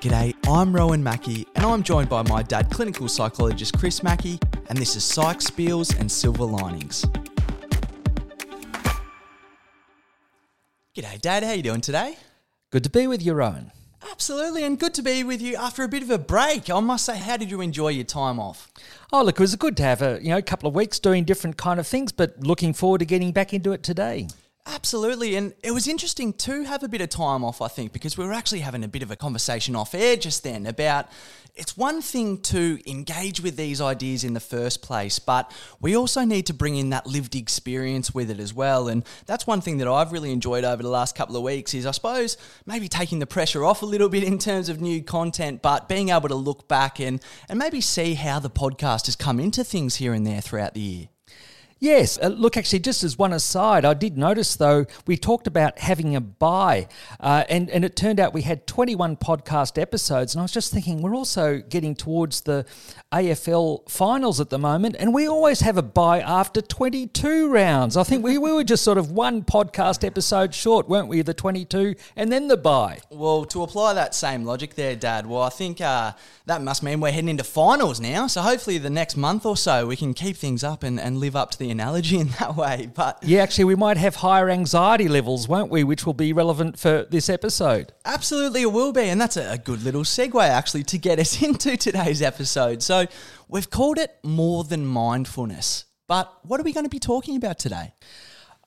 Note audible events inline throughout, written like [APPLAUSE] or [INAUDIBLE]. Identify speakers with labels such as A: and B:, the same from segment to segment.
A: G'day, I'm Rowan Mackey, and I'm joined by my dad, clinical psychologist Chris Mackey, and this is Psych Spiels and Silver Linings. G'day, Dad. How you doing today?
B: Good to be with you, Rowan.
A: Absolutely, and good to be with you after a bit of a break. I must say, how did you enjoy your time off?
B: Oh, look, it was good to have a you know couple of weeks doing different kind of things, but looking forward to getting back into it today.
A: Absolutely. And it was interesting to have a bit of time off, I think, because we were actually having a bit of a conversation off air just then about it's one thing to engage with these ideas in the first place, but we also need to bring in that lived experience with it as well. And that's one thing that I've really enjoyed over the last couple of weeks is I suppose maybe taking the pressure off a little bit in terms of new content, but being able to look back and, and maybe see how the podcast has come into things here and there throughout the year.
B: Yes, uh, look, actually, just as one aside, I did notice though we talked about having a bye, uh, and and it turned out we had 21 podcast episodes, and I was just thinking we're also getting towards the AFL finals at the moment, and we always have a bye after 22 rounds. I think we, we were just sort of one podcast episode short, weren't we? The 22 and then the bye.
A: Well, to apply that same logic there, Dad, well, I think uh, that must mean we're heading into finals now. So hopefully the next month or so we can keep things up and, and live up to the analogy in that way. But
B: yeah, actually, we might have higher anxiety levels, won't we? Which will be relevant for this episode.
A: Absolutely, it will be, and that's a, a good little segue actually to get us [LAUGHS] into today's episode. So we've called it more than mindfulness. But what are we going to be talking about today?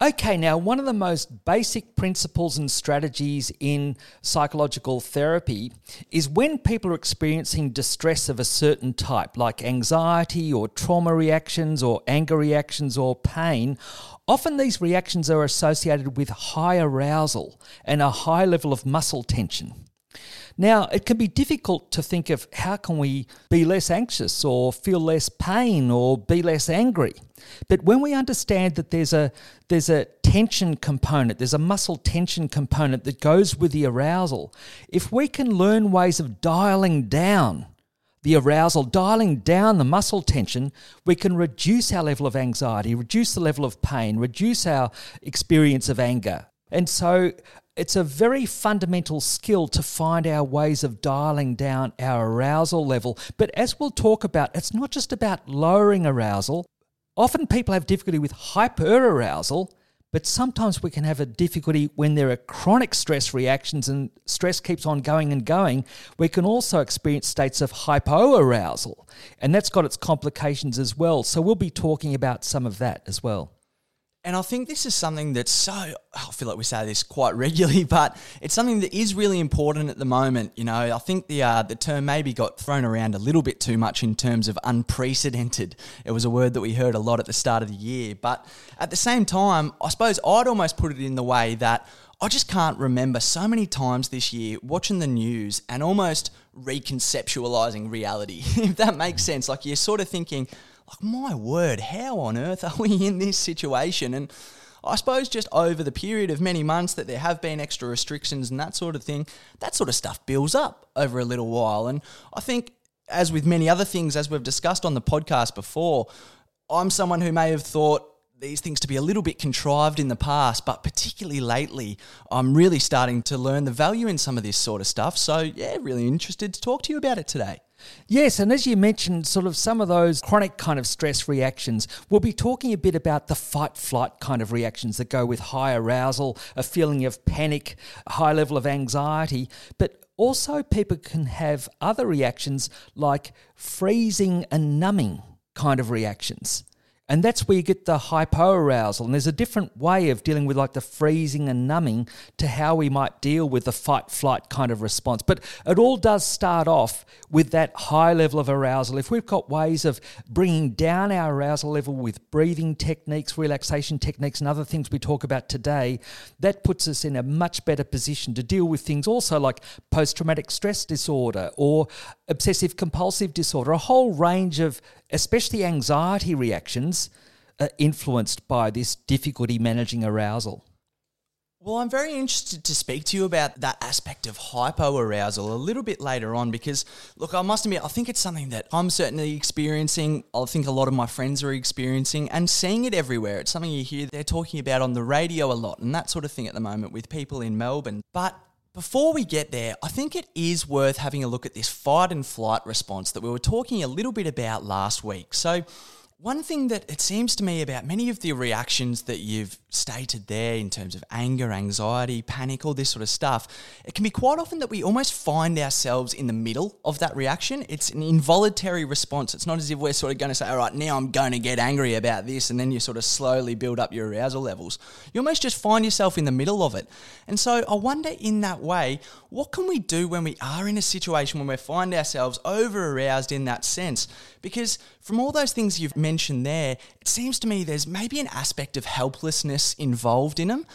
B: Okay, now, one of the most basic principles and strategies in psychological therapy is when people are experiencing distress of a certain type, like anxiety or trauma reactions or anger reactions or pain, often these reactions are associated with high arousal and a high level of muscle tension. Now, it can be difficult to think of how can we be less anxious or feel less pain or be less angry. But when we understand that there's a there's a tension component, there's a muscle tension component that goes with the arousal, if we can learn ways of dialing down the arousal, dialing down the muscle tension, we can reduce our level of anxiety, reduce the level of pain, reduce our experience of anger. And so it's a very fundamental skill to find our ways of dialing down our arousal level. But as we'll talk about, it's not just about lowering arousal. Often people have difficulty with hyperarousal, but sometimes we can have a difficulty when there are chronic stress reactions and stress keeps on going and going. We can also experience states of hypoarousal, and that's got its complications as well. So we'll be talking about some of that as well.
A: And I think this is something that's so, I feel like we say this quite regularly, [LAUGHS] but it's something that is really important at the moment. You know, I think the, uh, the term maybe got thrown around a little bit too much in terms of unprecedented. It was a word that we heard a lot at the start of the year. But at the same time, I suppose I'd almost put it in the way that I just can't remember so many times this year watching the news and almost reconceptualizing reality, [LAUGHS] if that makes sense. Like you're sort of thinking, like, my word, how on earth [LAUGHS] are we in this situation? And I suppose just over the period of many months that there have been extra restrictions and that sort of thing, that sort of stuff builds up over a little while. And I think, as with many other things, as we've discussed on the podcast before, I'm someone who may have thought these things to be a little bit contrived in the past, but particularly lately, I'm really starting to learn the value in some of this sort of stuff. So, yeah, really interested to talk to you about it today.
B: Yes, and as you mentioned, sort of some of those chronic kind of stress reactions, we'll be talking a bit about the fight flight kind of reactions that go with high arousal, a feeling of panic, high level of anxiety, but also people can have other reactions like freezing and numbing kind of reactions. And that's where you get the hypoarousal. And there's a different way of dealing with like the freezing and numbing to how we might deal with the fight flight kind of response. But it all does start off with that high level of arousal. If we've got ways of bringing down our arousal level with breathing techniques, relaxation techniques, and other things we talk about today, that puts us in a much better position to deal with things also like post traumatic stress disorder or obsessive compulsive disorder, a whole range of especially anxiety reactions, are influenced by this difficulty managing arousal.
A: Well, I'm very interested to speak to you about that aspect of hypoarousal a little bit later on because, look, I must admit, I think it's something that I'm certainly experiencing. I think a lot of my friends are experiencing and seeing it everywhere. It's something you hear they're talking about on the radio a lot and that sort of thing at the moment with people in Melbourne. But Before we get there, I think it is worth having a look at this fight and flight response that we were talking a little bit about last week. So, one thing that it seems to me about many of the reactions that you've stated there in terms of anger, anxiety, panic, all this sort of stuff, it can be quite often that we almost find ourselves in the middle of that reaction. It's an involuntary response. It's not as if we're sort of going to say, all right, now I'm going to get angry about this, and then you sort of slowly build up your arousal levels. You almost just find yourself in the middle of it. And so I wonder in that way, what can we do when we are in a situation when we find ourselves over aroused in that sense? Because from all those things you've mentioned there, it seems to me there's maybe an aspect of helplessness involved in them.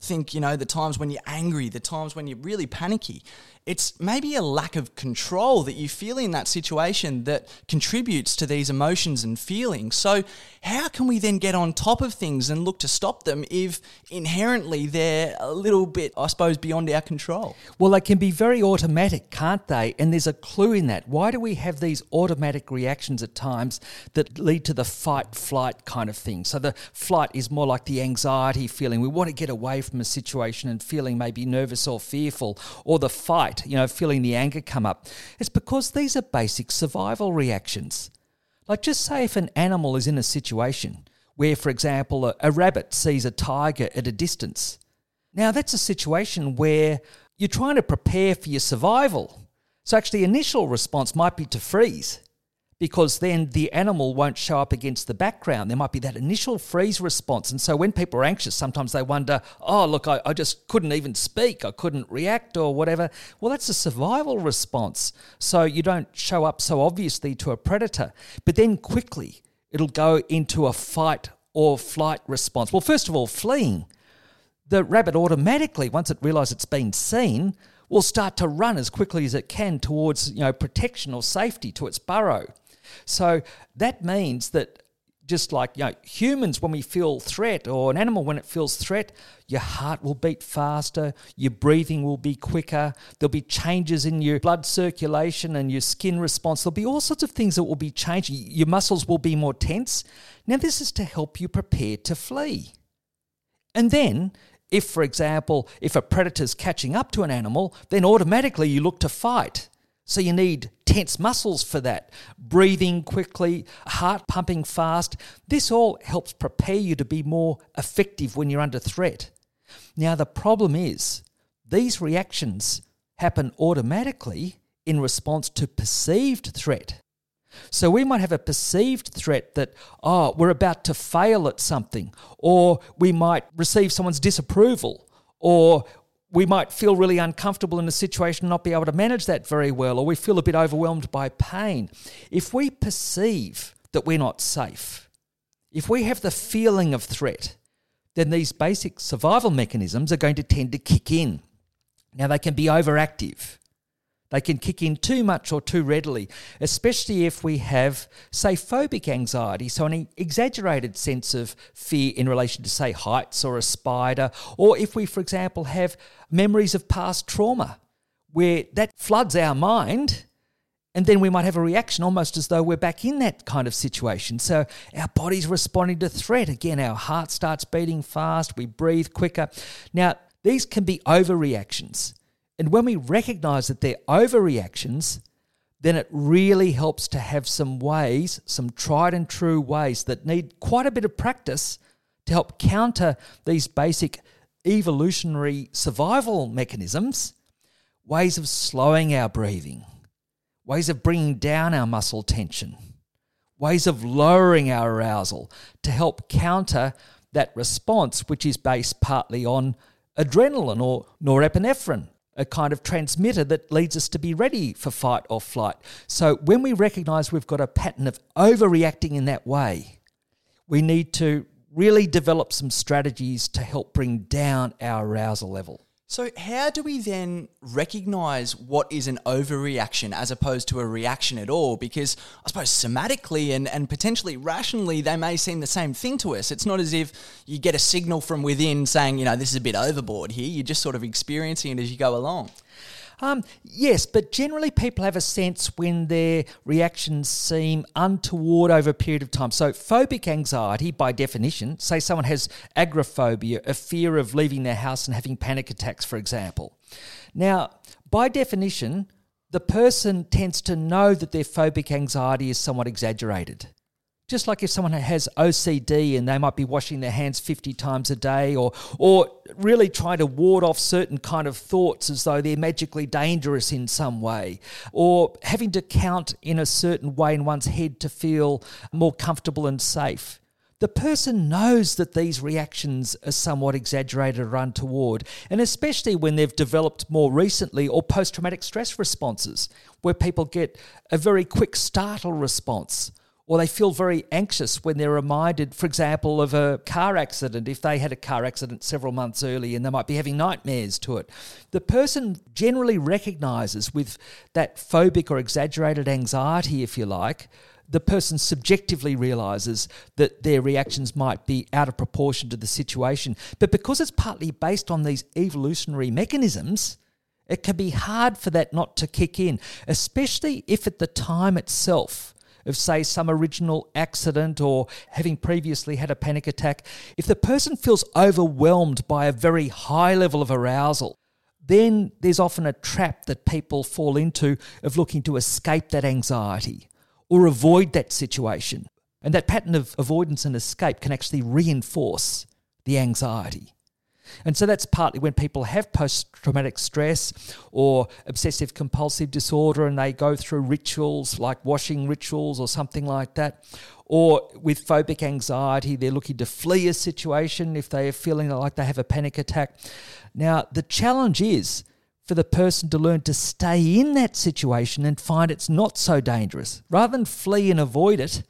A: Think, you know, the times when you're angry, the times when you're really panicky it's maybe a lack of control that you feel in that situation that contributes to these emotions and feelings. So, how can we then get on top of things and look to stop them if inherently they're a little bit, I suppose, beyond our control?
B: Well, they can be very automatic, can't they? And there's a clue in that. Why do we have these automatic reactions at times that lead to the fight flight kind of thing? So, the flight is more like the anxiety feeling. We want to get away from a situation and feeling maybe nervous or fearful, or the fight you know, feeling the anger come up. It's because these are basic survival reactions. Like, just say if an animal is in a situation where, for example, a, a rabbit sees a tiger at a distance. Now, that's a situation where you're trying to prepare for your survival. So, actually, initial response might be to freeze because then the animal won't show up against the background. There might be that initial freeze response. And so when people are anxious, sometimes they wonder, oh, look, I, I, just couldn't even speak, I couldn't react or whatever. Well, that's a survival response. So you don't show up so obviously to a predator. But then quickly, it'll go into a fight or flight response. Well, first of all, fleeing. The rabbit automatically, once it realizes it's been seen, will start to run as quickly as it can towards you know protection or safety to its burrow. So that means that just like you know, humans, when we feel threat, or an animal when it feels threat, your heart will beat faster, your breathing will be quicker, there'll be changes in your blood circulation and your skin response. There'll be all sorts of things that will be changing. Your muscles will be more tense. Now, this is to help you prepare to flee. And then, if, for example, if a predator's catching up to an animal, then automatically you look to fight. So you need tense muscles for that, breathing quickly, heart pumping fast. This all helps prepare you to be more effective when you're under threat. Now, the problem is these reactions happen automatically in response to perceived threat. So we might have a perceived threat that, oh, we're about to fail at something, or we might receive someone's disapproval, or we might feel really uncomfortable in a situation and not be able to manage that very well, or we feel a bit overwhelmed by pain. If we perceive that we're not safe, if we have the feeling of threat, then these basic survival mechanisms are going to tend to kick in. Now, they can be overactive. They can kick in too much or too readily, especially if we have, say, phobic anxiety, so an exaggerated sense of fear in relation to, say, heights or a spider, or if we, for example, have memories of past trauma where that floods our mind. And then we might have a reaction almost as though we're back in that kind of situation. So our body's responding to threat. Again, our heart starts beating fast, we breathe quicker. Now, these can be overreactions. And when we recognize that they're overreactions, then it really helps to have some ways, some tried and true ways that need quite a bit of practice to help counter these basic evolutionary survival mechanisms, ways of slowing our breathing, ways of bringing down our muscle tension, ways of lowering our arousal to help counter that response, which is based partly on adrenaline or norepinephrine a kind of transmitter that leads us to be ready for fight or flight. So when we recognize we've got a pattern of overreacting in that way, we need to really develop some strategies to help bring down our arousal level.
A: So, how do we then recognize what is an overreaction as opposed to a reaction at all? Because I suppose somatically and, and potentially rationally, they may seem the same thing to us. It's not as if you get a signal from within saying, you know, this is a bit overboard here. You're just sort of experiencing it as you go along.
B: Um, yes, but generally people have a sense when their reactions seem untoward over a period of time. So, phobic anxiety, by definition, say someone has agoraphobia, a fear of leaving their house and having panic attacks, for example. Now, by definition, the person tends to know that their phobic anxiety is somewhat exaggerated. Just like if someone has OCD and they might be washing their hands 50 times a day or, or really trying to ward off certain kind of thoughts as though they're magically dangerous in some way, or having to count in a certain way in one's head to feel more comfortable and safe the person knows that these reactions are somewhat exaggerated or untoward, and especially when they've developed more recently or post traumatic stress responses, where people get a very quick startle response. Or they feel very anxious when they're reminded, for example, of a car accident. If they had a car accident several months early and they might be having nightmares to it, the person generally recognizes with that phobic or exaggerated anxiety, if you like, the person subjectively realizes that their reactions might be out of proportion to the situation. But because it's partly based on these evolutionary mechanisms, it can be hard for that not to kick in, especially if at the time itself of, say, some original accident or having previously had a panic attack, if the person feels overwhelmed by a very high level of arousal, then there's often a trap that people fall into of looking to escape that anxiety or avoid that situation. And that pattern of avoidance and escape can actually reinforce the anxiety. And so that's partly when people have post traumatic stress or obsessive compulsive disorder and they go through rituals like washing rituals or something like that. Or with phobic anxiety, they're looking to flee a situation if they are feeling like they have a panic attack. Now, the challenge is for the person to learn to stay in that situation and find it's not so dangerous. Rather than flee and avoid it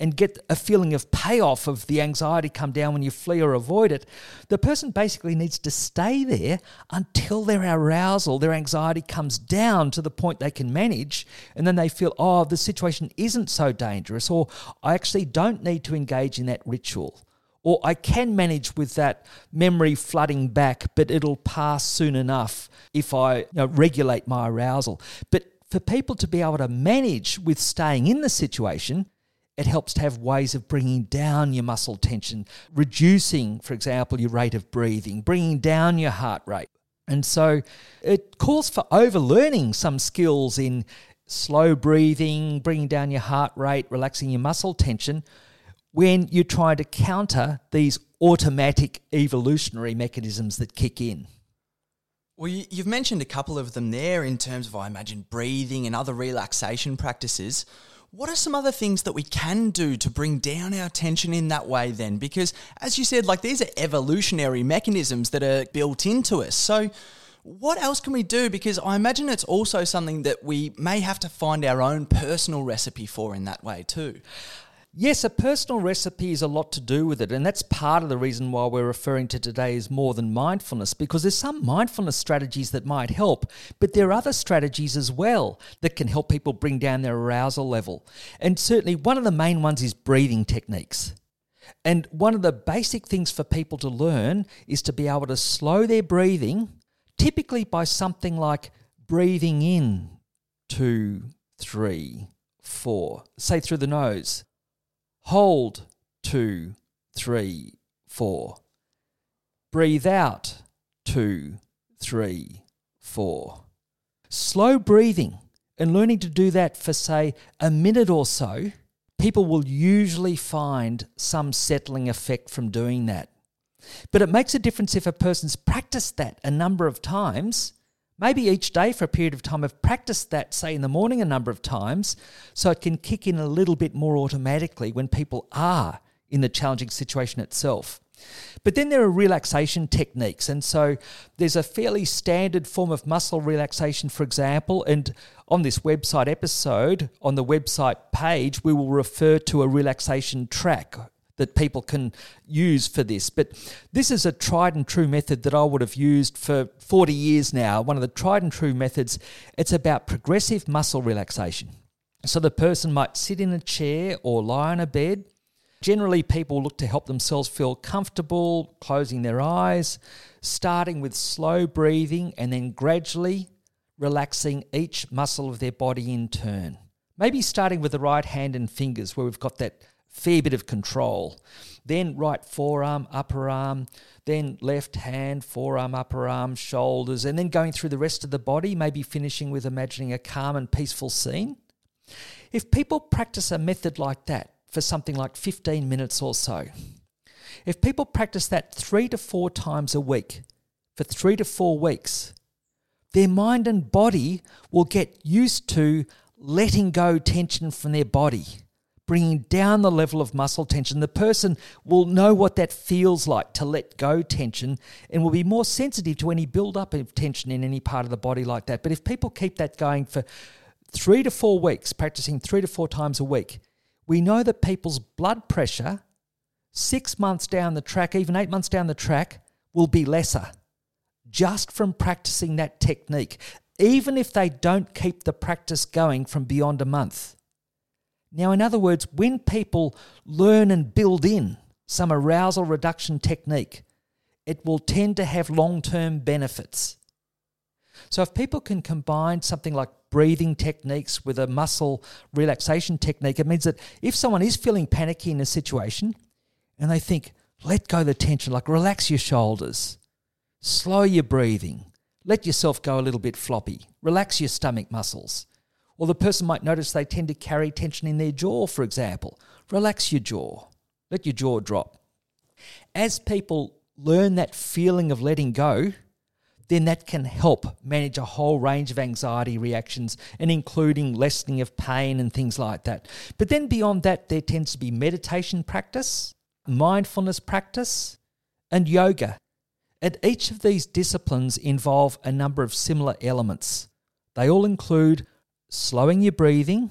B: and get a feeling of payoff of the anxiety come down when you flee or avoid it, the person basically needs to stay there until their arousal, their anxiety comes down to the point they can manage. And then they feel, oh, the situation isn't so dangerous, or I actually don't need to engage in that ritual or I can manage with that memory flooding back, but it'll pass soon enough if I you know, regulate my arousal. But for people to be able to manage with staying in the situation, it helps to have ways of bringing down your muscle tension, reducing, for example, your rate of breathing, bringing down your heart rate. And so it calls for overlearning some skills in slow breathing, bringing down your heart rate, relaxing your muscle tension, when you're trying to counter these automatic evolutionary mechanisms that kick in.
A: Well, you've mentioned a couple of them there in terms of, I imagine, breathing and other relaxation practices. What are some other things that we can do to bring down our tension in that way then? Because, as you said, like these are evolutionary mechanisms that are built into us. So, what else can we do? Because I imagine it's also something that we may have to find our own personal recipe for in that way too.
B: Yes, a personal recipe is a lot to do with it. And that's part of the reason why we're referring to today as more than mindfulness, because there's some mindfulness strategies that might help, but there are other strategies as well that can help people bring down their arousal level. And certainly one of the main ones is breathing techniques. And one of the basic things for people to learn is to be able to slow their breathing, typically by something like breathing in two, three, four, say through the nose Hold two, three, four. Breathe out two, three, four. Slow breathing and learning to do that for, say, a minute or so, people will usually find some settling effect from doing that. But it makes a difference if a person's practiced that a number of times maybe each day for a period of time, have practiced that, say, in the morning a number of times, so it can kick in a little bit more automatically when people are in the challenging situation itself. But then there are relaxation techniques. And so there's a fairly standard form of muscle relaxation, for example. And on this website episode, on the website page, we will refer to a relaxation track that people can use for this. But this is a tried and true method that I would have used for 40 years now. One of the tried and true methods. It's about progressive muscle relaxation. So the person might sit in a chair or lie on a bed. Generally, people look to help themselves feel comfortable, closing their eyes, starting with slow breathing and then gradually relaxing each muscle of their body in turn. Maybe starting with the right hand and fingers, where we've got that fair bit of control. Then right forearm, upper arm, then left hand, forearm, upper arm, shoulders, and then going through the rest of the body, maybe finishing with imagining a calm and peaceful scene. If people practice a method like that for something like 15 minutes or so, if people practice that three to four times a week for three to four weeks, their mind and body will get used to letting go tension from their body, bringing down the level of muscle tension. The person will know what that feels like to let go tension and will be more sensitive to any build up of tension in any part of the body like that. But if people keep that going for three to four weeks, practicing three to four times a week, we know that people's blood pressure six months down the track, even eight months down the track, will be lesser just from practicing that technique, even if they don't keep the practice going from beyond a month. Now, in other words, when people learn and build in some arousal reduction technique, it will tend to have long term benefits. So, if people can combine something like breathing techniques with a muscle relaxation technique, it means that if someone is feeling panicky in a situation and they think, let go the tension, like relax your shoulders, slow your breathing, let yourself go a little bit floppy, relax your stomach muscles. Or the person might notice they tend to carry tension in their jaw, for example. Relax your jaw, let your jaw drop. As people learn that feeling of letting go, then that can help manage a whole range of anxiety reactions and including lessening of pain and things like that. But then beyond that, there tends to be meditation practice, mindfulness practice, and yoga. And each of these disciplines involve a number of similar elements. They all include slowing your breathing,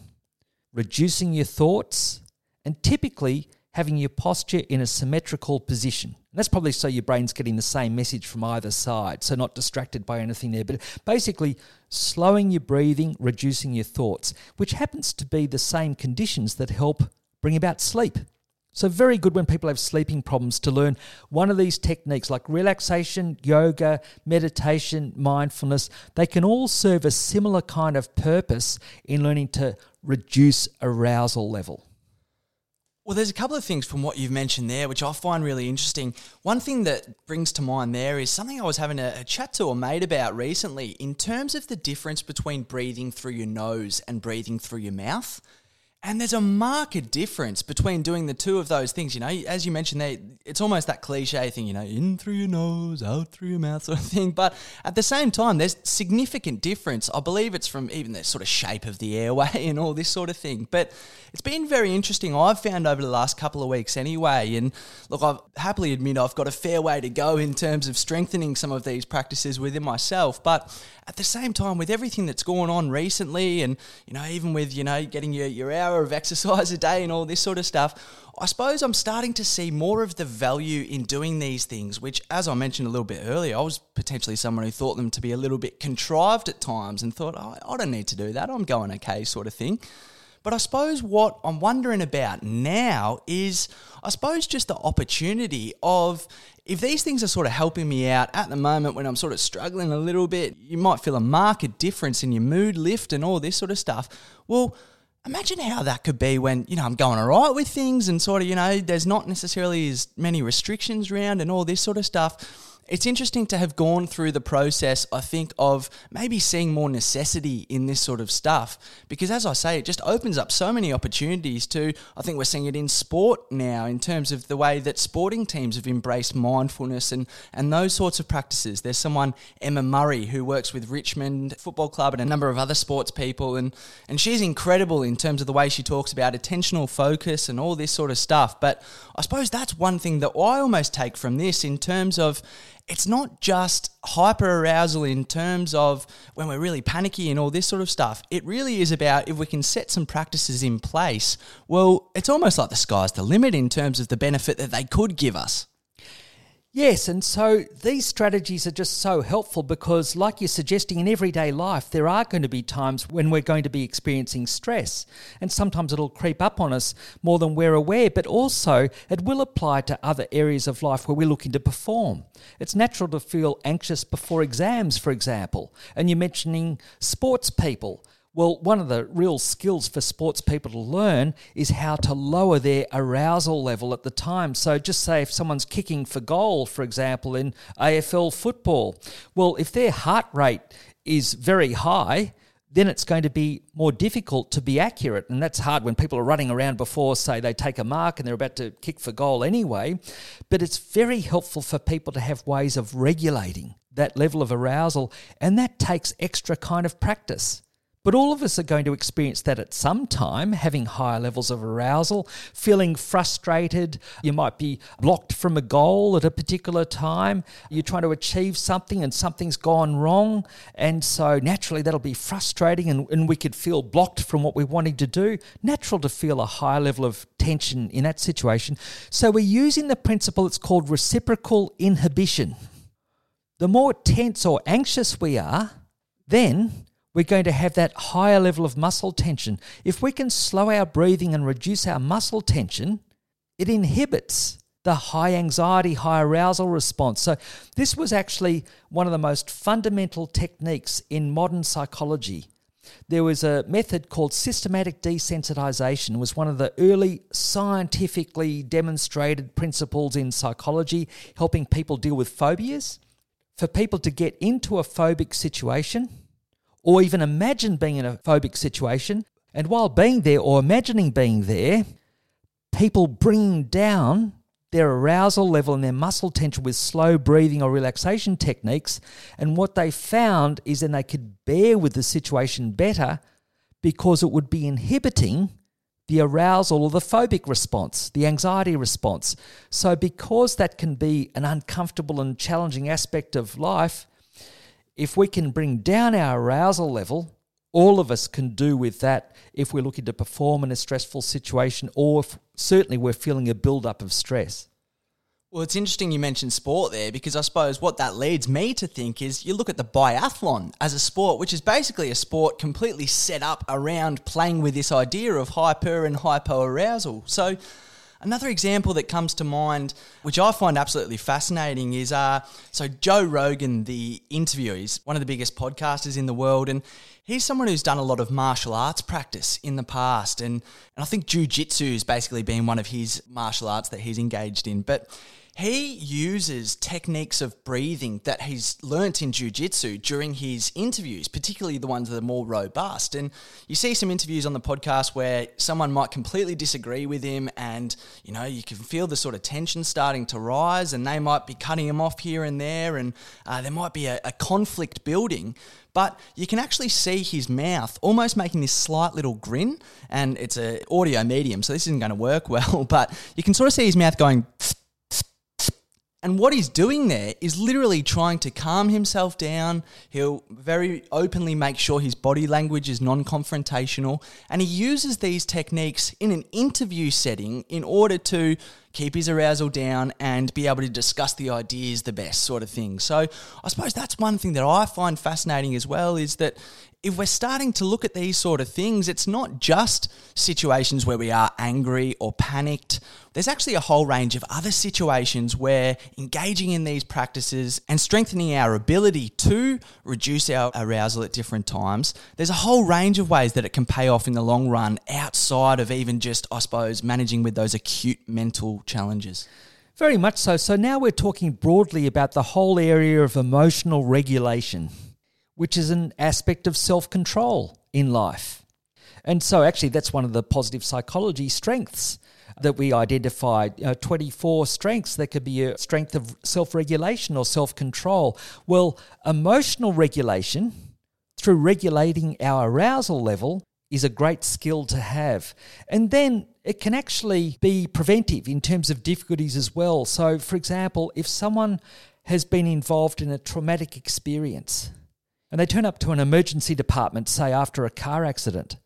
B: reducing your thoughts, and typically having your posture in a symmetrical position. And that's probably so your brain's getting the same message from either side, so not distracted by anything there. But basically, slowing your breathing, reducing your thoughts, which happens to be the same conditions that help bring about sleep. So, very good when people have sleeping problems to learn one of these techniques like relaxation, yoga, meditation, mindfulness. They can all serve a similar kind of purpose in learning to reduce arousal level.
A: Well, there's a couple of things from what you've mentioned there, which I find really interesting. One thing that brings to mind there is something I was having a, chat to a mate about recently in terms of the difference between breathing through your nose and breathing through your mouth. And there's a marked difference between doing the two of those things. You know, as you mentioned it's almost that cliche thing, you know, in through your nose, out through your mouth sort of thing. But at the same time, there's significant difference. I believe it's from even the sort of shape of the airway [LAUGHS] and all this sort of thing. But it's been very interesting, I've found over the last couple of weeks anyway. And look, I happily admit I've got a fair way to go in terms of strengthening some of these practices within myself. But at the same time, with everything that's going on recently, and, you know, even with, you know, getting your, your hour hour of [LAUGHS] exercise a day and all this sort of stuff, I suppose I'm starting to see more of the value in doing these things, which, as I mentioned a little bit earlier, I was potentially someone who thought them to be a little bit contrived at times and thought, oh, I don't need to do that, I'm going okay, sort of thing. But I suppose what I'm wondering about now is, I suppose, just the opportunity of if these things are sort of helping me out at the moment when I'm sort of struggling a little bit, you might feel a marked difference in your mood lift and all this sort of stuff. Well, imagine how that could be when you know I'm going all right with things and sort of you know there's not necessarily as many restrictions around and all this sort of stuff it's interesting to have gone through the process, I think, of maybe seeing more necessity in this sort of stuff. Because as I say, it just opens up so many opportunities to, I think we're seeing it in sport now in terms of the way that sporting teams have embraced mindfulness and, and those sorts of practices. There's someone, Emma Murray, who works with Richmond Football Club and a number of other sports people. And, and she's incredible in terms of the way she talks about attentional focus and all this sort of stuff. But I suppose that's one thing that I almost take from this in terms of it's not just hyper arousal in terms of when we're really panicky and all this sort of stuff. It really is about if we can set some practices in place, well, it's almost like the sky's the limit in terms of the benefit that they could give us.
B: Yes, and so these strategies are just so helpful because, like you're suggesting, in everyday life, there are going to be times when we're going to be experiencing stress, and sometimes it'll creep up on us more than we're aware, but also it will apply to other areas of life where we're looking to perform. It's natural to feel anxious before exams, for example, and you're mentioning sports people Well, one of the real skills for sports people to learn is how to lower their arousal level at the time. So, just say if someone's kicking for goal, for example, in AFL football, well, if their heart rate is very high, then it's going to be more difficult to be accurate. And that's hard when people are running around before, say, they take a mark and they're about to kick for goal anyway. But it's very helpful for people to have ways of regulating that level of arousal. And that takes extra kind of practice. But all of us are going to experience that at some time, having higher levels of arousal, feeling frustrated. You might be blocked from a goal at a particular time. You're trying to achieve something and something's gone wrong. And so naturally, that'll be frustrating and, and we could feel blocked from what we're wanting to do. Natural to feel a high level of tension in that situation. So we're using the principle that's called reciprocal inhibition. The more tense or anxious we are, then we're going to have that higher level of muscle tension. If we can slow our breathing and reduce our muscle tension, it inhibits the high anxiety, high arousal response. So, this was actually one of the most fundamental techniques in modern psychology. There was a method called systematic desensitization. It was one of the early scientifically demonstrated principles in psychology, helping people deal with phobias. For people to get into a phobic situation, or even imagine being in a phobic situation. And while being there or imagining being there, people bring down their arousal level and their muscle tension with slow breathing or relaxation techniques. And what they found is then they could bear with the situation better because it would be inhibiting the arousal or the phobic response, the anxiety response. So, because that can be an uncomfortable and challenging aspect of life, if we can bring down our arousal level, all of us can do with that if we're looking to perform in a stressful situation or if certainly we're feeling a build-up of stress.
A: Well, it's interesting you mentioned sport there because I suppose what that leads me to think is you look at the biathlon as a sport, which is basically a sport completely set up around playing with this idea of hyper and hypoarousal. So Another example that comes to mind, which I find absolutely fascinating, is uh, so Joe Rogan, the interviewer, he's one of the biggest podcasters in the world, and he's someone who's done a lot of martial arts practice in the past, and, and I think jujitsu has basically been one of his martial arts that he's engaged in, but he uses techniques of breathing that he's learnt in jiu-jitsu during his interviews, particularly the ones that are more robust. And you see some interviews on the podcast where someone might completely disagree with him and, you know, you can feel the sort of tension starting to rise and they might be cutting him off here and there and uh, there might be a, a conflict building but you can actually see his mouth almost making this slight little grin and it's an audio medium so this isn't going to work [LAUGHS] well but you can sort of see his mouth going and what he's doing there is literally trying to calm himself down. He'll very openly make sure his body language is non confrontational. And he uses these techniques in an interview setting in order to keep his arousal down and be able to discuss the ideas the best sort of thing. So I suppose that's one thing that I find fascinating as well is that if we're starting to look at these sort of things, it's not just situations where we are angry or panicked. There's actually a whole range of other situations where engaging in these practices and strengthening our ability to reduce our arousal at different times, there's a whole range of ways that it can pay off in the long run outside of even just, I suppose, managing with those acute mental challenges.
B: Very much so. So now we're talking broadly about the whole area of emotional regulation which is an aspect of self control in life. And so, actually, that's one of the positive psychology strengths that we identified uh, 24 strengths. There could be a strength of self regulation or self control. Well, emotional regulation through regulating our arousal level is a great skill to have. And then it can actually be preventive in terms of difficulties as well. So, for example, if someone has been involved in a traumatic experience, and they turn up to an emergency department, say after a car accident.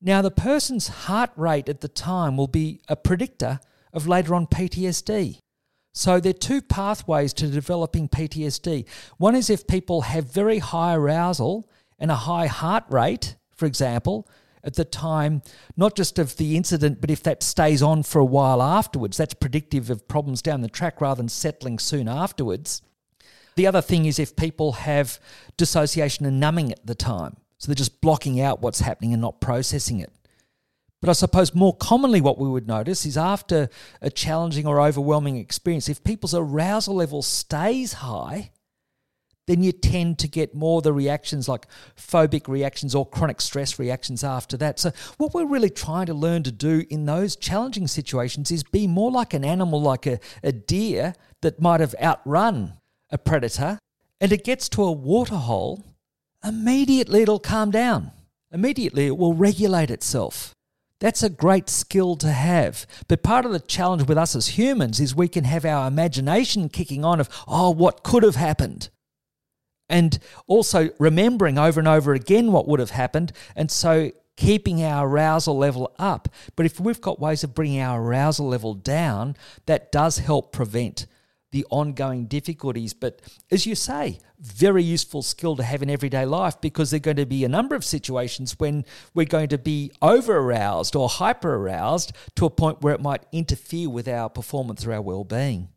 B: Now, the person's heart rate at the time will be a predictor of later on PTSD. So, there are two pathways to developing PTSD. One is if people have very high arousal and a high heart rate, for example, at the time, not just of the incident, but if that stays on for a while afterwards, that's predictive of problems down the track rather than settling soon afterwards. The other thing is if people have dissociation and numbing at the time. So they're just blocking out what's happening and not processing it. But I suppose more commonly, what we would notice is after a challenging or overwhelming experience, if people's arousal level stays high, then you tend to get more the reactions like phobic reactions or chronic stress reactions after that. So, what we're really trying to learn to do in those challenging situations is be more like an animal, like a, a deer that might have outrun a predator, and it gets to a waterhole, immediately it'll calm down. Immediately it will regulate itself. That's a great skill to have. But part of the challenge with us as humans is we can have our imagination kicking on of, oh, what could have happened? and also remembering over and over again what would have happened. And so keeping our arousal level up. But if we've got ways of bringing our arousal level down, that does help prevent the ongoing difficulties. But as you say, very useful skill to have in everyday life because there are going to be a number of situations when we're going to be over aroused or hyper aroused to a point where it might interfere with our performance or our well being.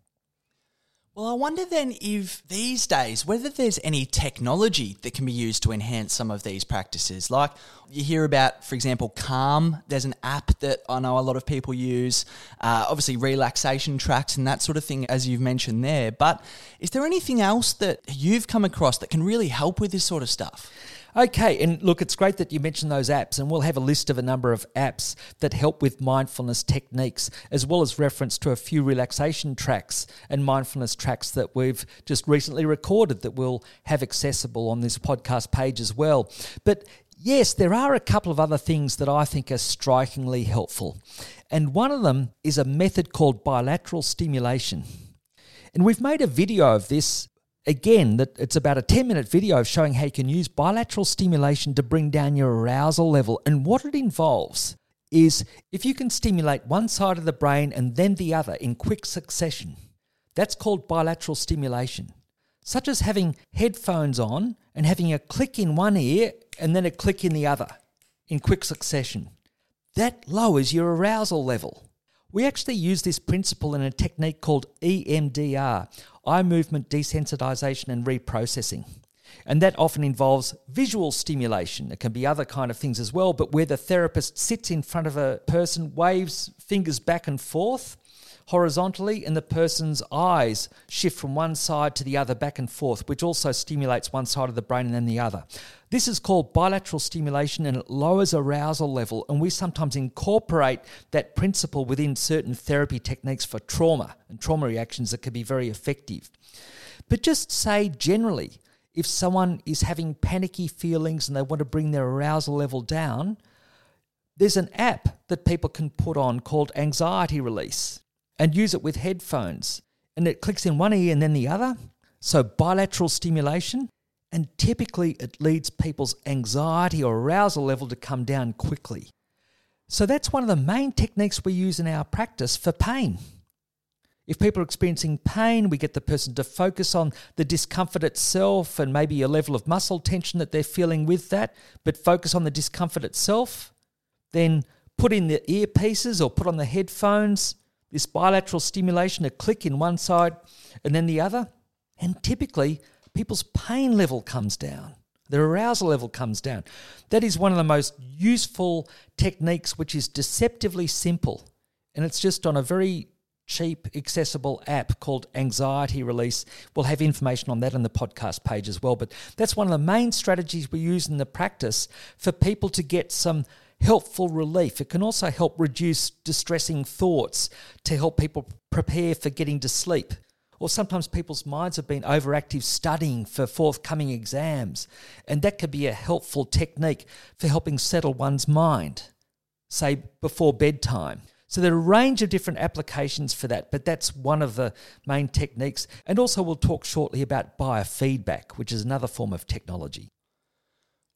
A: Well, I wonder then if these days, whether there's any technology that can be used to enhance some of these practices. Like you hear about, for example, Calm. There's an app that I know a lot of people use. Uh, obviously, relaxation tracks and that sort of thing, as you've mentioned there. But is there anything else that you've come across that can really help with this sort of stuff?
B: Okay, and look, it's great that you mentioned those apps, and we'll have a list of a number of apps that help with mindfulness techniques, as well as reference to a few relaxation tracks and mindfulness tracks that we've just recently recorded that we'll have accessible on this podcast page as well. But yes, there are a couple of other things that I think are strikingly helpful. And one of them is a method called bilateral stimulation. And we've made a video of this again, that it's about a 10 minute video of showing how you can use bilateral stimulation to bring down your arousal level. And what it involves is if you can stimulate one side of the brain and then the other in quick succession, that's called bilateral stimulation, such as having headphones on and having a click in one ear and then a click in the other in quick succession. That lowers your arousal level. We actually use this principle in a technique called EMDR, eye movement desensitization and reprocessing. And that often involves visual stimulation. It can be other kind of things as well, but where the therapist sits in front of a person, waves fingers back and forth horizontally, and the person's eyes shift from one side to the other back and forth, which also stimulates one side of the brain and then the other. This is called bilateral stimulation and it lowers arousal level. And we sometimes incorporate that principle within certain therapy techniques for trauma and trauma reactions that can be very effective. But just say generally, if someone is having panicky feelings and they want to bring their arousal level down, there's an app that people can put on called Anxiety Release and use it with headphones. And it clicks in one ear and then the other. So bilateral stimulation. And typically it leads people's anxiety or arousal level to come down quickly. So that's one of the main techniques we use in our practice for pain. If people are experiencing pain, we get the person to focus on the discomfort itself and maybe a level of muscle tension that they're feeling with that, but focus on the discomfort itself. Then put in the earpieces or put on the headphones this bilateral stimulation, a click in one side and then the other. And typically, people's pain level comes down, their arousal level comes down. That is one of the most useful techniques, which is deceptively simple. And it's just on a very cheap, accessible app called Anxiety Release. We'll have information on that on the podcast page as well. But that's one of the main strategies we use in the practice for people to get some helpful relief. It can also help reduce distressing thoughts to help people prepare for getting to sleep. Or sometimes people's minds have been overactive studying for forthcoming exams, and that could be a helpful technique for helping settle one's mind, say before bedtime. So there are a range of different applications for that, but that's one of the main techniques. And also, we'll talk shortly about biofeedback, which is another form of technology.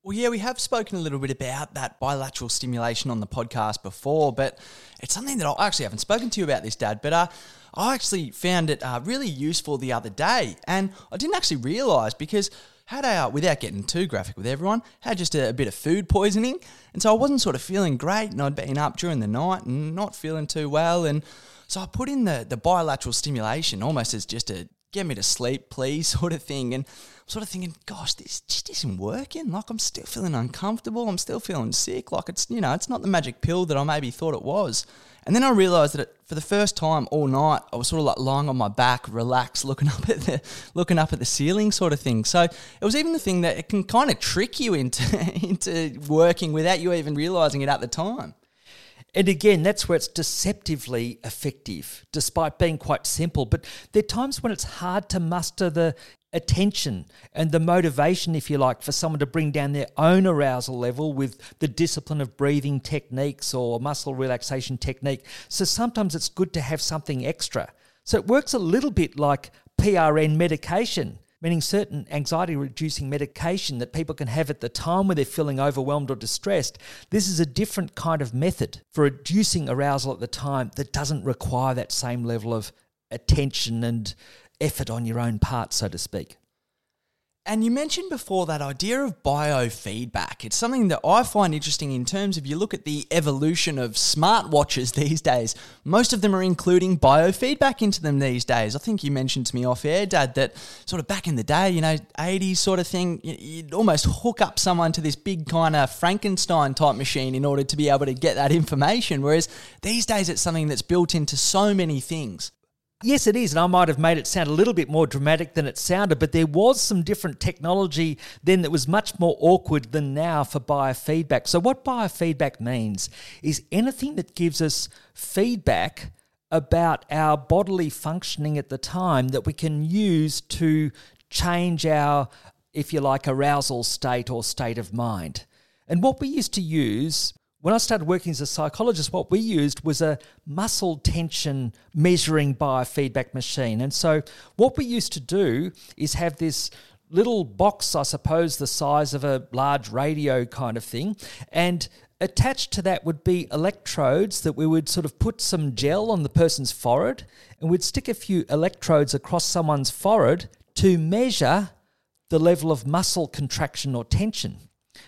A: Well, yeah, we have spoken a little bit about that bilateral stimulation on the podcast before, but it's something that I actually haven't spoken to you about this, Dad. But uh, I actually found it uh, really useful the other day, and I didn't actually realise because had I, uh, without getting too graphic with everyone, had just a, a, bit of food poisoning, and so I wasn't sort of feeling great, and I'd been up during the night and not feeling too well, and so I put in the the bilateral stimulation almost as just a get me to sleep, please, [LAUGHS] sort of thing. And I'm sort of thinking, gosh, this just isn't working. Like, I'm still feeling uncomfortable. I'm still feeling sick. Like, it's, you know, it's not the magic pill that I maybe thought it was. And then I realised that for the first time all night, I was sort of like lying on my back, relaxed, looking [LAUGHS] up at the looking up at the ceiling, sort of thing. So it was even the thing that it can kind of trick you into [LAUGHS] into working without you even realising it at the time.
B: And again, that's where it's deceptively effective, despite being quite simple. But there are times when it's hard to muster the attention and the motivation, if you like, for someone to bring down their own arousal level with the discipline of breathing techniques or muscle relaxation technique. So sometimes it's good to have something extra. So it works a little bit like PRN medication meaning certain anxiety reducing medication that people can have at the time when they're feeling overwhelmed or distressed. This is a different kind of method for reducing arousal at the time that doesn't require that same level of attention and effort on your own part, so to speak.
A: And you mentioned before that idea of biofeedback. It's something that I find interesting in terms of you look at the evolution of smartwatches [LAUGHS] these days. Most of them are including biofeedback into them these days. I think you mentioned to me off air, Dad, that sort of back in the day, you know, 80s sort of thing, you'd almost hook up someone to this big kind of Frankenstein type machine in order to be able to get that information. Whereas these days, it's something that's built into so many things.
B: Yes, it is. And I might have made it sound a little bit more dramatic than it sounded, but there was some different technology then that was much more awkward than now for biofeedback. So, what biofeedback means is anything that gives us feedback about our bodily functioning at the time that we can use to change our, if you like, arousal state or state of mind. And what we used to use when I started working as a psychologist, what we used was a muscle tension measuring biofeedback machine. And so, what we used to do is have this little box, I suppose, the size of a large radio kind of thing. And attached to that would be electrodes that we would sort of put some gel on the person's forehead and we'd stick a few electrodes across someone's forehead to measure the level of muscle contraction or tension.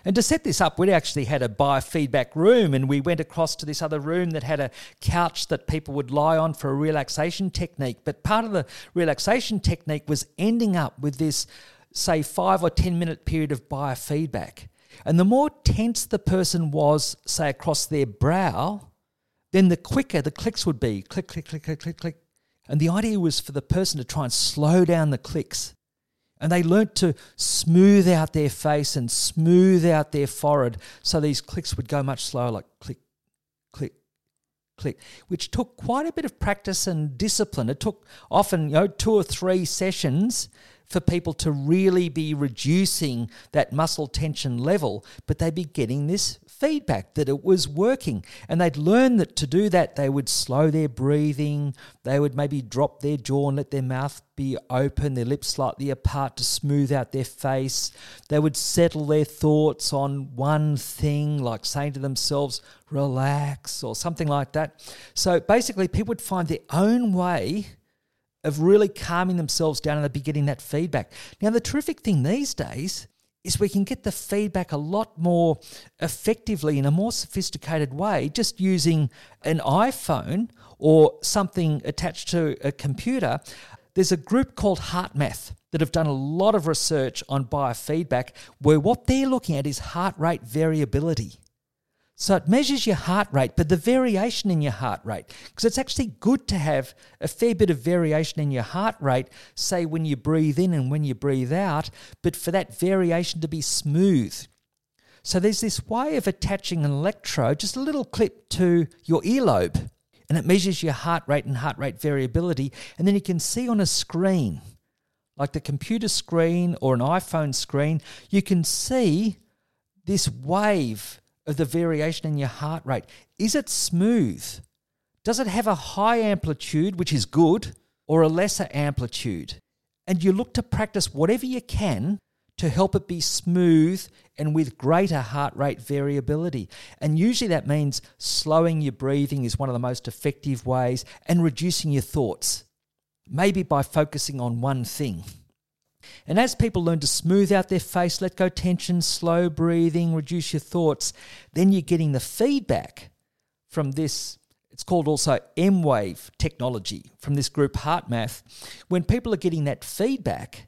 B: And to set this up, we actually had a biofeedback room, and we went across to this other room that had a couch that people would lie on for a relaxation technique. But part of the relaxation technique was ending up with this, say, five or 10 minute period of biofeedback. And the more tense the person was, say, across their brow, then the quicker the clicks would be click, click, click, click, click, click. And the idea was for the person to try and slow down the clicks and they learnt to smooth out their face and smooth out their forehead so these clicks would go much slower, like click, click, click, which took quite a bit of practice and discipline. It took often, you know, two or three sessions for people to really be reducing that muscle tension level, but they'd be getting this feedback that it was working. And they'd learn that to do that, they would slow their breathing, they would maybe drop their jaw and let their mouth be open, their lips slightly apart to smooth out their face. They would settle their thoughts on one thing, like saying to themselves, relax, or something like that. So basically, people would find their own way of really calming themselves down and they'd be getting that feedback. Now, the terrific thing these days is we can get the feedback a lot more effectively in a more sophisticated way just using an iPhone or something attached to a computer. There's a group called HeartMath that have done a lot of research on biofeedback where what they're looking at is heart rate variability. So it measures your heart rate, but the variation in your heart rate, because it's actually good to have a fair bit of variation in your heart rate, say when you breathe in and when you breathe out, but for that variation to be smooth. So there's this way of attaching an electrode, just a little clip to your earlobe, and it measures your heart rate and heart rate variability, and then you can see on a screen, like the computer screen or an iPhone screen, you can see this wave of the variation in your heart rate? Is it smooth? Does it have a high amplitude, which is good, or a lesser amplitude? And you look to practice whatever you can to help it be smooth and with greater heart rate variability. And usually that means slowing your breathing is one of the most effective ways and reducing your thoughts, maybe by focusing on one thing. And as people learn to smooth out their face, let go tension, slow breathing, reduce your thoughts, then you're getting the feedback from this it's called also emWave technology from this group HeartMath. When people are getting that feedback,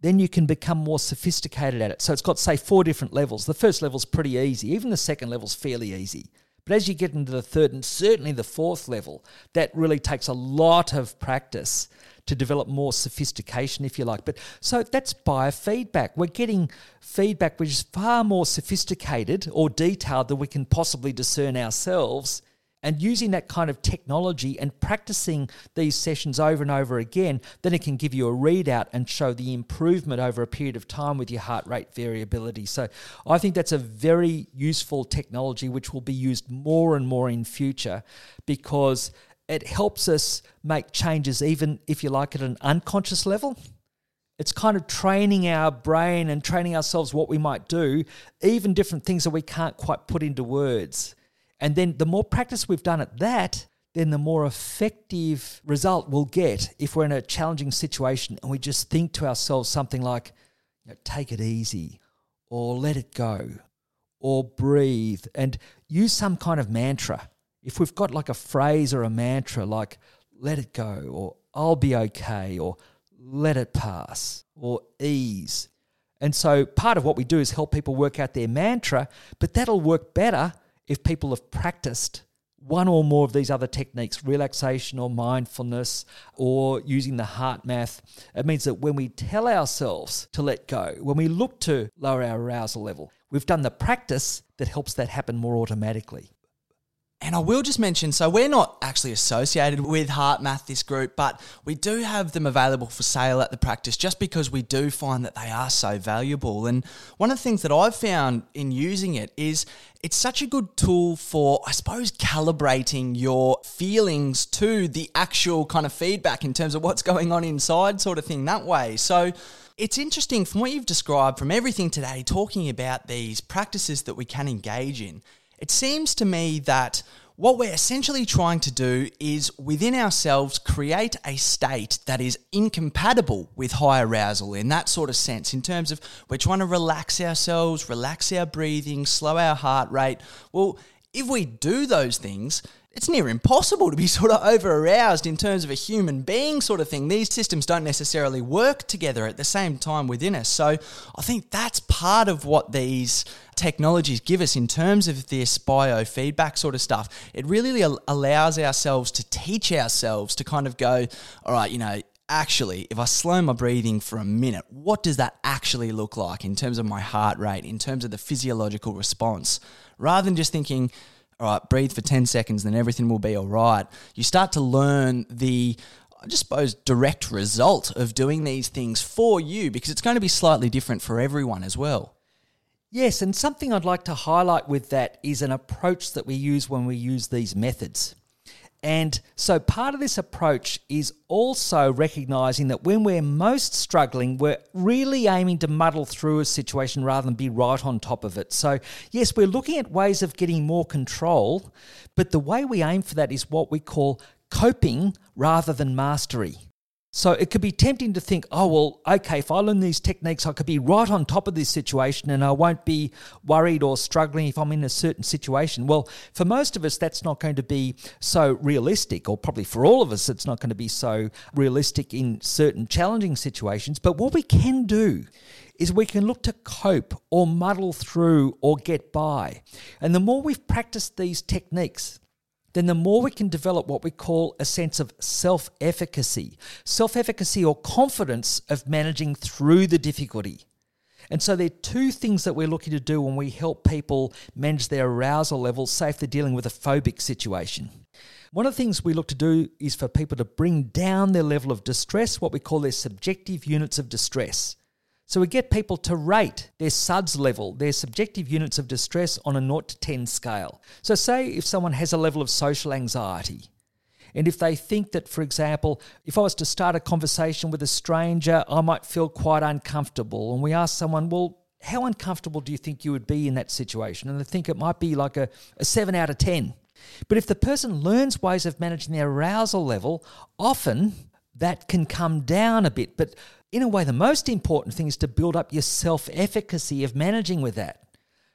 B: then you can become more sophisticated at it. So it's got, say, four different levels. The first level's pretty easy, even the second level's fairly easy. But as you get into the third and certainly the fourth level, that really takes a lot of practice to develop more sophistication, if you like. But so that's biofeedback. We're getting feedback which is far more sophisticated or detailed than we can possibly discern ourselves and using that kind of technology and practicing these sessions over and over again, then it can give you a readout and show the improvement over a period of time with your heart rate variability. So I think that's a very useful technology which will be used more and more in future because it helps us make changes even if you like at an unconscious level it's kind of training our brain and training ourselves what we might do, even different things that we can't quite put into words. And then the more practice we've done at that, then the more effective result we'll get if we're in a challenging situation and we just think to ourselves something like, you know, take it easy, or let it go, or breathe, and use some kind of mantra. If we've got like a phrase or a mantra like, let it go, or I'll be okay, or let it pass, or ease. And so part of what we do is help people work out their mantra, but that'll work better if people have practiced one or more of these other techniques, relaxation or mindfulness or using the HeartMath it means that when we tell ourselves to let go, when we look to lower our arousal level, we've done the practice that helps that happen more automatically.
A: And I will just mention so we're not actually associated with HeartMath, this group, but we do have them available for sale at the practice just because we do find that they are so valuable. And one of the things that I've found in using it is it's such a good tool for, I suppose, calibrating your feelings to the actual kind of feedback in terms of what's going on inside, sort of thing, that way. So, it's interesting from what you've described, from everything today, talking about these practices that we can engage in. It seems to me that what we're essentially trying to do is within ourselves create a state that is incompatible with high arousal in that sort of sense, in terms of we're trying to relax ourselves, relax our breathing, slow our heart rate. Well, if we do those things, it's near impossible to be [LAUGHS] sort of over aroused in terms of a human being sort of thing. These systems don't necessarily work together at the same time within us. So I think that's part of what these technologies give us in terms of this biofeedback sort of stuff. It really allows ourselves to teach ourselves to kind of go, all right, you know, actually, if I slow my breathing for a minute, what does that actually look like in terms of my heart rate, in terms of the physiological response? Rather than just thinking, all right, breathe for 10 seconds, then everything will be all right. You start to learn the, I just suppose, direct result of doing these things for you because it's going to be slightly different for everyone as well.
B: Yes, and something I'd like to highlight with that is an approach that we use when we use these methods. And so part of this approach is also recognizing that when we're most struggling, we're really aiming to muddle through a situation rather than be right on top of it. So, yes, we're looking at ways of getting more control, but the way we aim for that is what we call coping rather than mastery. So it could be tempting to think, oh, well, okay, if I learn these techniques, I could be right on top of this situation and I won't be worried or struggling if I'm in a certain situation. Well, for most of us, that's not going to be so realistic, or probably for all of us, it's not going to be so realistic in certain challenging situations. But what we can do is we can look to cope or muddle through or get by. And the more we've practiced these techniques, then the more we can develop what we call a sense of self efficacy, self efficacy or confidence of managing through the difficulty. And so there are two things that we're looking to do when we help people manage their arousal levels, say if they're dealing with a phobic situation. One of the things we look to do is for people to bring down their level of distress, what we call their subjective units of distress. So we get people to rate their SUDS level, their subjective units of distress on a 0 to 10 scale. So, say if someone has a level of social anxiety, and if they think that, for example, if I was to start a conversation with a stranger, I might feel quite uncomfortable, and we ask someone, well, how uncomfortable do you think you would be in that situation? And they think it might be like a, a 7 out of 10. But if the person learns ways of managing their arousal level, often that can come down a bit. But in a way, the most important thing is to build up your self efficacy of managing with that.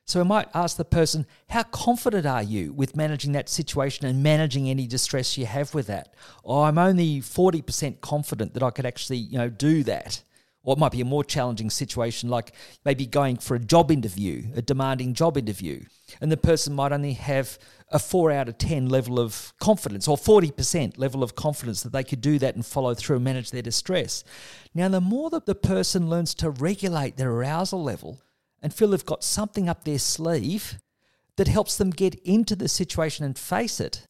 B: So I might ask the person, how confident are you with managing that situation and managing any distress you have with that? Or I'm only 40% confident that I could actually, you know, do that. Or it might be a more challenging situation like maybe going for a job interview, a demanding job interview. And the person might only have a 4 out of 10 level of confidence or 40% level of confidence that they could do that and follow through and manage their distress. Now, the more that the person learns to regulate their arousal level, and feel they've got something up their sleeve that helps them get into the situation and face it,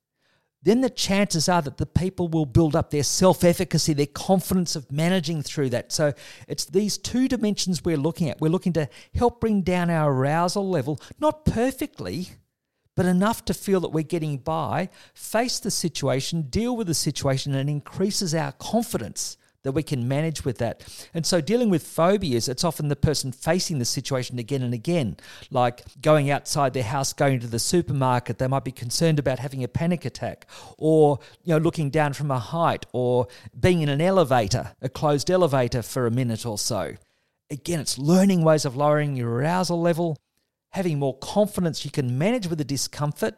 B: then the chances are that the people will build up their self efficacy, their confidence of managing through that. So it's these two dimensions we're looking at. We're looking to help bring down our arousal level, not perfectly, but enough to feel that we're getting by, face the situation, deal with the situation, and increases our confidence that we can manage with that. And so, dealing with phobias, it's often the person facing the situation again and again, like going outside their house, going to the supermarket. They might be concerned about having a panic attack, or you know, looking down from a height, or being in an elevator, a closed elevator for a minute or so. Again, it's learning ways of lowering your arousal level, having more confidence you can manage with the discomfort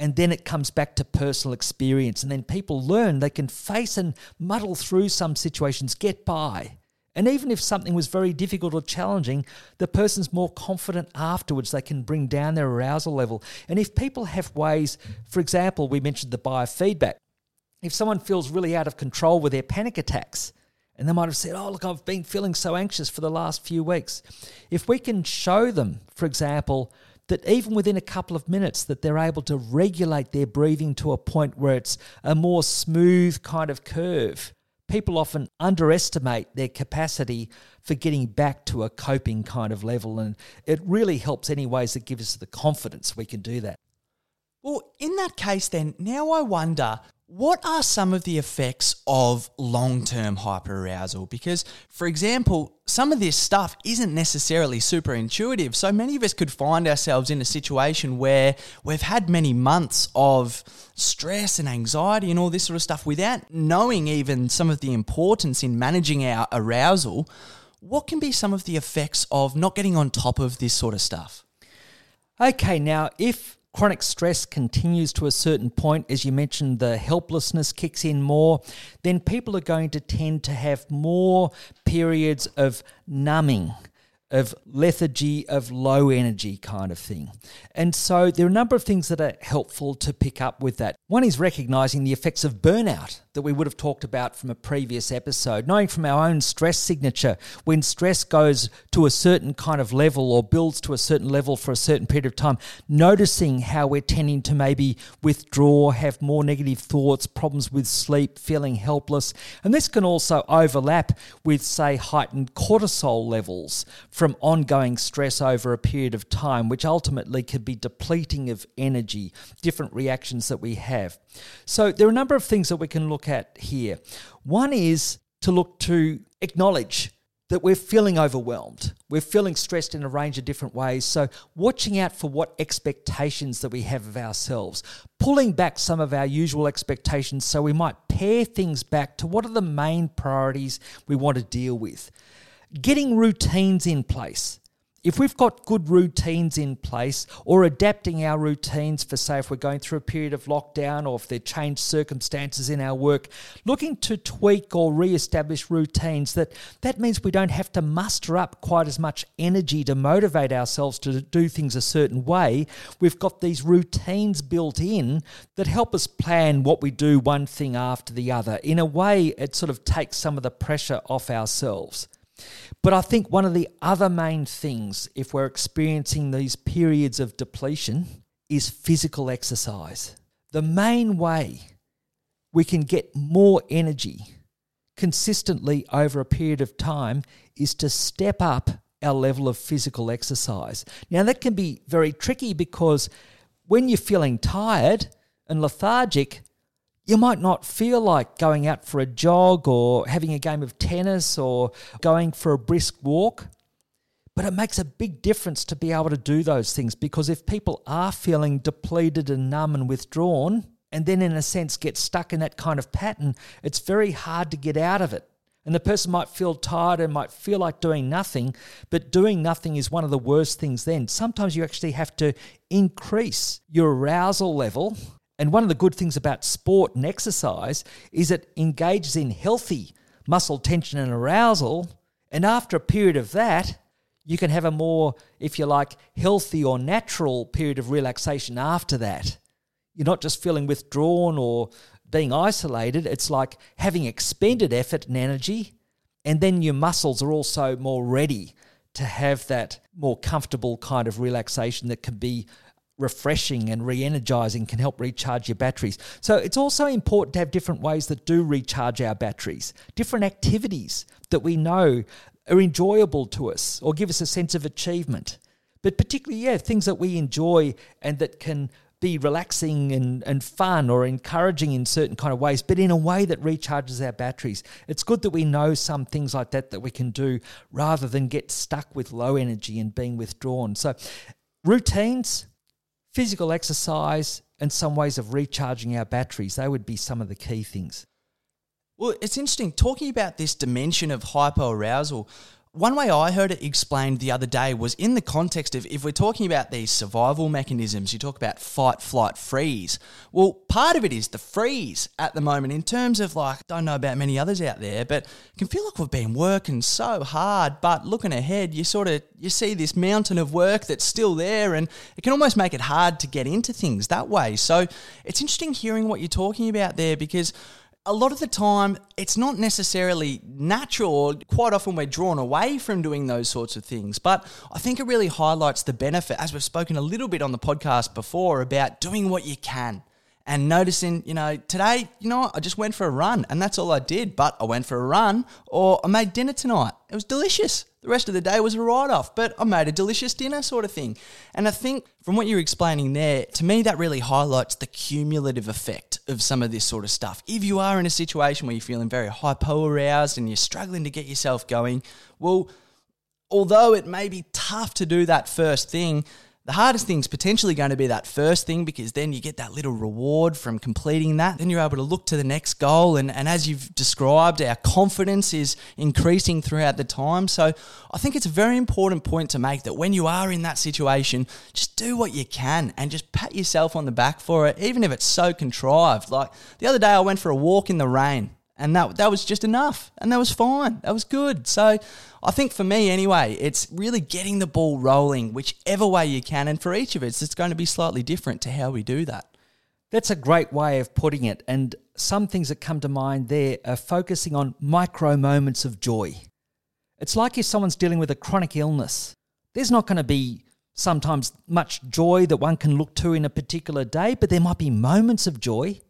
B: and then it comes back to personal experience. And then people learn they can face and muddle through some situations, get by. And even if something was very difficult or challenging, the person's more confident afterwards. They can bring down their arousal level. And if people have ways, for example, we mentioned the biofeedback. If someone feels really out of control with their panic attacks, and they might have said, Oh, look, I've been feeling so anxious for the last few weeks. If we can show them, for example, that even within a couple of minutes that they're able to regulate their breathing to a point where it's a more smooth kind of curve. People often underestimate their capacity for getting back to a coping kind of level and it really helps any ways that give us the confidence we can do that.
A: Well in that case then now i wonder what are some of the effects of long term hyperarousal? Because, for example, some of this stuff isn't necessarily super intuitive. So many of us could find ourselves in a situation where we've had many months of stress and anxiety and all this sort of stuff without knowing even some of the importance in managing our arousal. What can be some of the effects of not getting on top of this sort of stuff?
B: Okay, now if chronic stress continues to a certain point, as you mentioned, the helplessness kicks in more, then people are going to tend to have more periods of numbing of lethargy, of low energy kind of thing. And so there are a number of things that are helpful to pick up with that. One is recognizing the effects of burnout that we would have talked about from a previous episode, knowing from our own stress signature when stress goes to a certain kind of level or builds to a certain level for a certain period of time, noticing how we're tending to maybe withdraw, have more negative thoughts, problems with sleep, feeling helpless. And this can also overlap with, say, heightened cortisol levels from ongoing stress over a period of time, which ultimately could be depleting of energy, different reactions that we have. So there are a number of things that we can look at here. One is to look to acknowledge that we're feeling overwhelmed. We're feeling stressed in a range of different ways. So, watching out for what expectations that we have of ourselves, pulling back some of our usual expectations so we might pare things back to what are the main priorities we want to deal with. Getting routines in place if we've got good routines in place or adapting our routines for, say, if we're going through a period of lockdown or if there changed circumstances in our work, looking to tweak or re-establish routines that that means we don't have to muster up quite as much energy to motivate ourselves to do things a certain way. We've got these routines built in that help us plan what we do one thing after the other. In a way, it sort of takes some of the pressure off ourselves. But I think one of the other main things, if we're experiencing these periods of depletion, is physical exercise. The main way we can get more energy consistently over a period of time is to step up our level of physical exercise. Now, that can be very tricky because when you're feeling tired and lethargic, you might not feel like going out for a jog or having a game of tennis or going for a brisk walk. But it makes a big difference to be able to do those things because if people are feeling depleted and numb and withdrawn, and then in a sense get stuck in that kind of pattern, it's very hard to get out of it. And the person might feel tired and might feel like doing nothing, but doing nothing is one of the worst things then. Sometimes you actually have to increase your arousal level. And one of the good things about sport and exercise is it engages in healthy muscle tension and arousal. And after a period of that, you can have a more, if you like, healthy or natural period of relaxation after that. You're not just feeling withdrawn or being isolated, it's like having expended effort and energy, and then your muscles are also more ready to have that more comfortable kind of relaxation that can be refreshing and re energizing, can help recharge your batteries. So it's also important to have different ways that do recharge our batteries, different activities that we know are enjoyable to us or give us a sense of achievement. But particularly, yeah, things that we enjoy and that can be relaxing and, and fun or encouraging in certain kind of ways, but in a way that recharges our batteries. It's good that we know some things like that that we can do rather than get stuck with low energy and being withdrawn. So, routines, physical exercise, and some ways of recharging our batteries, they would be some of the key things.
A: Well, it's interesting talking about this dimension of hypoarousal. One way I heard it explained the other day was in the context of if we're talking about these survival mechanisms, you talk about fight, flight, freeze. Well, part of it is the freeze at the moment in terms of like, don't know about many others out there, but can feel like we've been working so hard, but looking ahead, you sort of, you see this mountain of work that's still there and it can almost make it hard to get into things that way. So it's interesting hearing what you're talking about there because a lot of the time it's not necessarily natural quite often we're drawn away from doing those sorts of things. But i think it really highlights the benefit as we've spoken a little bit on the podcast before about doing what you can and noticing, you know, today, you know I just went for a run and that's all I did. But I went for a run or I made dinner tonight. It was delicious. The rest of the day was a write off, but I made a delicious dinner sort of thing. And I think from what you're explaining there, to me, that really highlights the cumulative effect of some of this sort of stuff. If you are in a situation where you're feeling very hypo aroused and you're struggling to get yourself going, well, although it may be tough to do that first thing, the hardest thing is potentially going to be that first thing because then you get that little reward from completing that. Then you're able to look to the next goal. And, and as you've described, our confidence is increasing throughout the time. So I think it's a very important point to make that when you are in that situation, just do what you can and just pat yourself on the back for it, even if it's so contrived. Like the other day, I went for a walk in the rain and that that was just enough. And that was fine. That was good. So i think for me anyway it's really getting the ball rolling whichever way you can. And for each of us it's going to be slightly different to how we do that.
B: That's a great way of putting it. And some things that come to mind there are focusing on micro moments of joy. It's like if someone's dealing with a chronic illness. There's not going to be sometimes much joy that one can look to in a particular day but there might be moments of joy.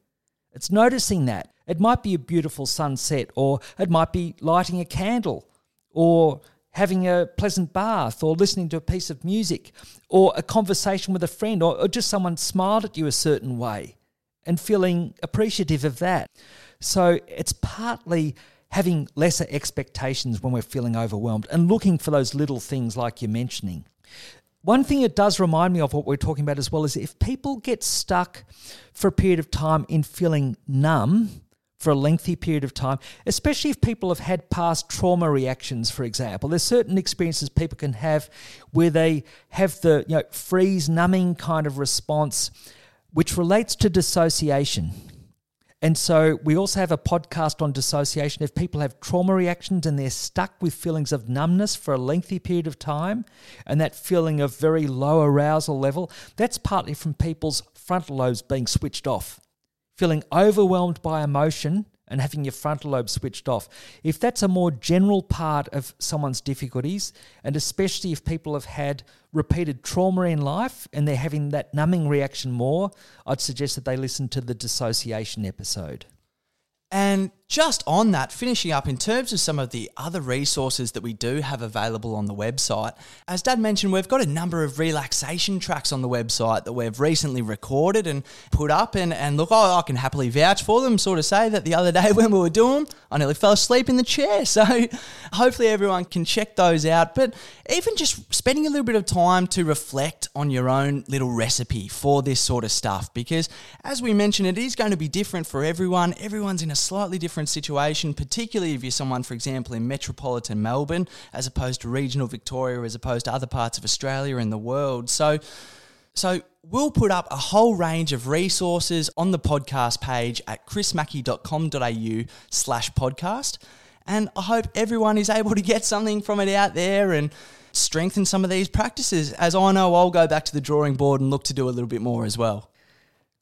B: It's noticing that it might be a beautiful sunset, or it might be lighting a candle, or having a pleasant bath, or listening to a piece of music, or a conversation with a friend, or, or just someone smiled at you a certain way and feeling appreciative of that. So it's partly having lesser expectations when we're feeling overwhelmed and looking for those little things like you're mentioning. One thing it does remind me of what we're talking about as well is if people get stuck for a period of time in feeling numb, for a lengthy period of time, especially if people have had past trauma reactions, for example. There's certain experiences people can have where they have the you know, freeze, numbing kind of response, which relates to dissociation. And so we also have a podcast on dissociation. If people have trauma reactions and they're stuck with feelings of numbness for a lengthy period of time, and that feeling of very low arousal level, that's partly from people's frontal lobes being switched off feeling overwhelmed by emotion and having your frontal lobe switched off. If that's a more general part of someone's difficulties, and especially if people have had repeated trauma in life and they're having that numbing reaction more, I'd suggest that they listen to the dissociation episode.
A: And just on that, finishing up in terms of some of the other resources that we do have available on the website, as Dad mentioned, we've got a number of relaxation tracks on the website that we've recently recorded and put up. And, and look, I, I can happily vouch for them, sort of say that the other day [LAUGHS] when we were doing them, I nearly fell asleep in the chair. [LAUGHS] So hopefully everyone can check those out. But even just spending a little bit of time to reflect on your own little recipe for this sort of stuff, because as we mentioned, it is going to be different for everyone. Everyone's in a slightly different different situation, particularly if you're someone, for example, in metropolitan Melbourne, as opposed to regional Victoria, as opposed to other parts of Australia and the world. So, so we'll put up a whole range of resources on the podcast page at chrismackey.com.au slash podcast. And I hope everyone is able to get something from it out there and strengthen some of these practices. As I know, I'll go back to the drawing board and look to do a little bit more as well.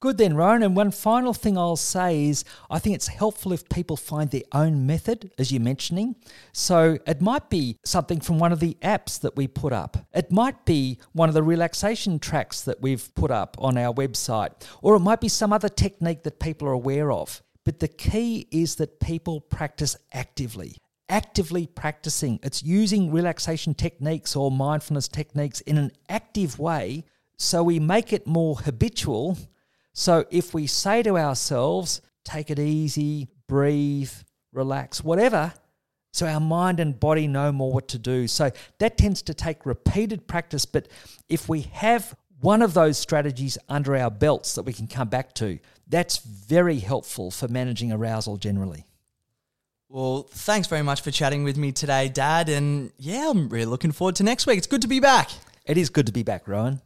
B: Good then, Rowan. And one final thing I'll say is I think it's helpful if people find their own method, as you're mentioning. So it might be something from one of the apps that we put up, it might be one of the relaxation tracks that we've put up on our website, or it might be some other technique that people are aware of. But the key is that people practice actively. Actively practicing. It's using relaxation techniques or mindfulness techniques in an active way so we make it more habitual so if we say to ourselves, take it easy, breathe, relax, whatever, so our mind and body know more what to do. So that tends to take repeated practice. But if we have one of those strategies under our belts that we can come back to, that's very helpful for managing arousal generally.
A: Well, thanks very much for chatting with me today, Dad. And yeah, I'm really looking forward to next week. It's good to be back.
B: It is good to be back, Rowan.